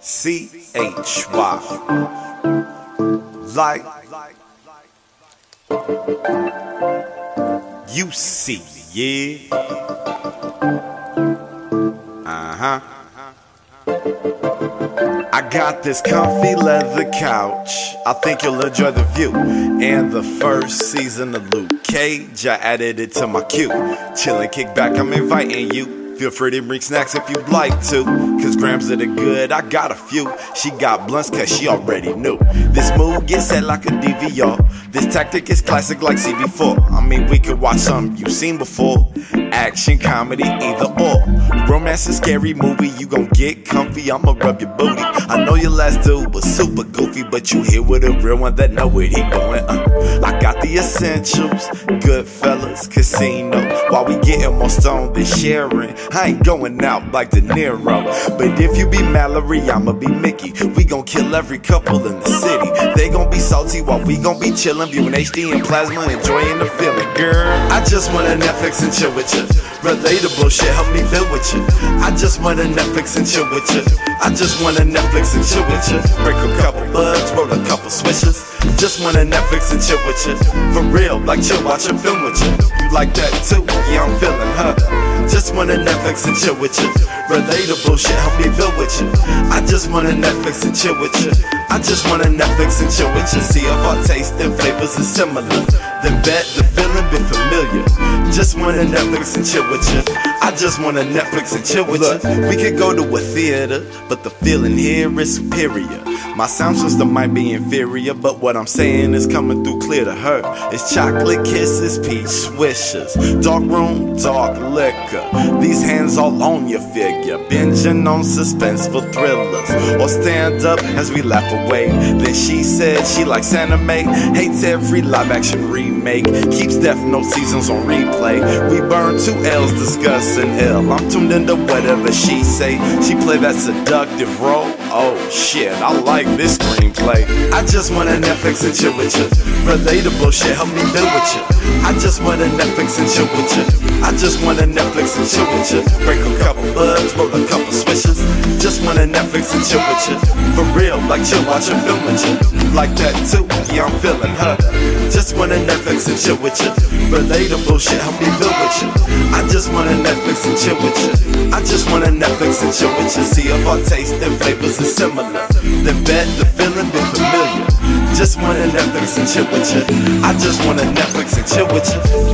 C H Y. Like Like you see, yeah. Uh huh. I got this comfy leather couch. I think you'll enjoy the view. And the first season of Luke Cage, I added it to my queue. Chillin', kick back, I'm inviting you. Feel free to bring snacks if you'd like to. Cause grams of the good, I got a few. She got blunts cause she already knew. This move gets set like a DVR. This tactic is classic like CB4. I mean, we could watch something you've seen before. Action, comedy, either or. Romance and scary movie, you gon' get comfy. I'ma rub your booty. I know your last dude was super goofy, but you here with a real one that know where he going. Uh, I got the essentials, Goodfellas, casino. While we getting more stoned than Sharon. I ain't going out like De Niro. But if you be Mallory, I'ma be Mickey. We gon' kill every couple in the city. They gon' be salty while we gon' be chillin', viewing HD and plasma, enjoying the feeling. Girl, I just wanna Netflix and chill with you. Relatable shit, help me live with you. I just wanna Netflix and chill with you. I just wanna Netflix and chill with you. Break a couple bugs, roll a couple swishes. Just wanna Netflix and chill with you. For real, like chill, watch a film with you. You like that too? Yeah, I'm feeling her. Just wanna Netflix and chill with you. Relatable shit, help me build with you. I just wanna Netflix and chill with you. I just wanna Netflix and chill with you. See if our taste and flavors are similar. Then bet the feeling be familiar. Just wanna Netflix and chill with you. I just wanna Netflix and chill with you. We could go to a theater, but the feeling here is superior. My sound system might be inferior, but what I'm saying is coming through clear to her. It's chocolate kisses, peach swishes, dark room, dark liquor. These hands all on your figure, binging on suspenseful thrillers, or stand up as we laugh away. Then she said she likes anime, hates every live action remake, keeps Death Note seasons on replay. We burn two L's discussing ill. I'm tuned into whatever she say. She play that seductive role. Oh shit, I like this screenplay. I just wanna Netflix and chill with you. Relatable shit, help me build with you. I just wanna Netflix and chill with you. I just wanna Netflix and chill with you. Break a couple bugs, roll a couple swishes. Just wanna Netflix and chill with you. For real, like chill, watch a film with you. Like that too, yeah, I'm feeling her. Just wanna Netflix and chill with you. Relatable shit, help me build with you. I just wanna Netflix and chill with you. I just wanna Netflix and chill with you. See if our taste and flavors are similar. Then bet the feeling be familiar. Just wanna Netflix and chill with you. I just wanna Netflix and chill with you.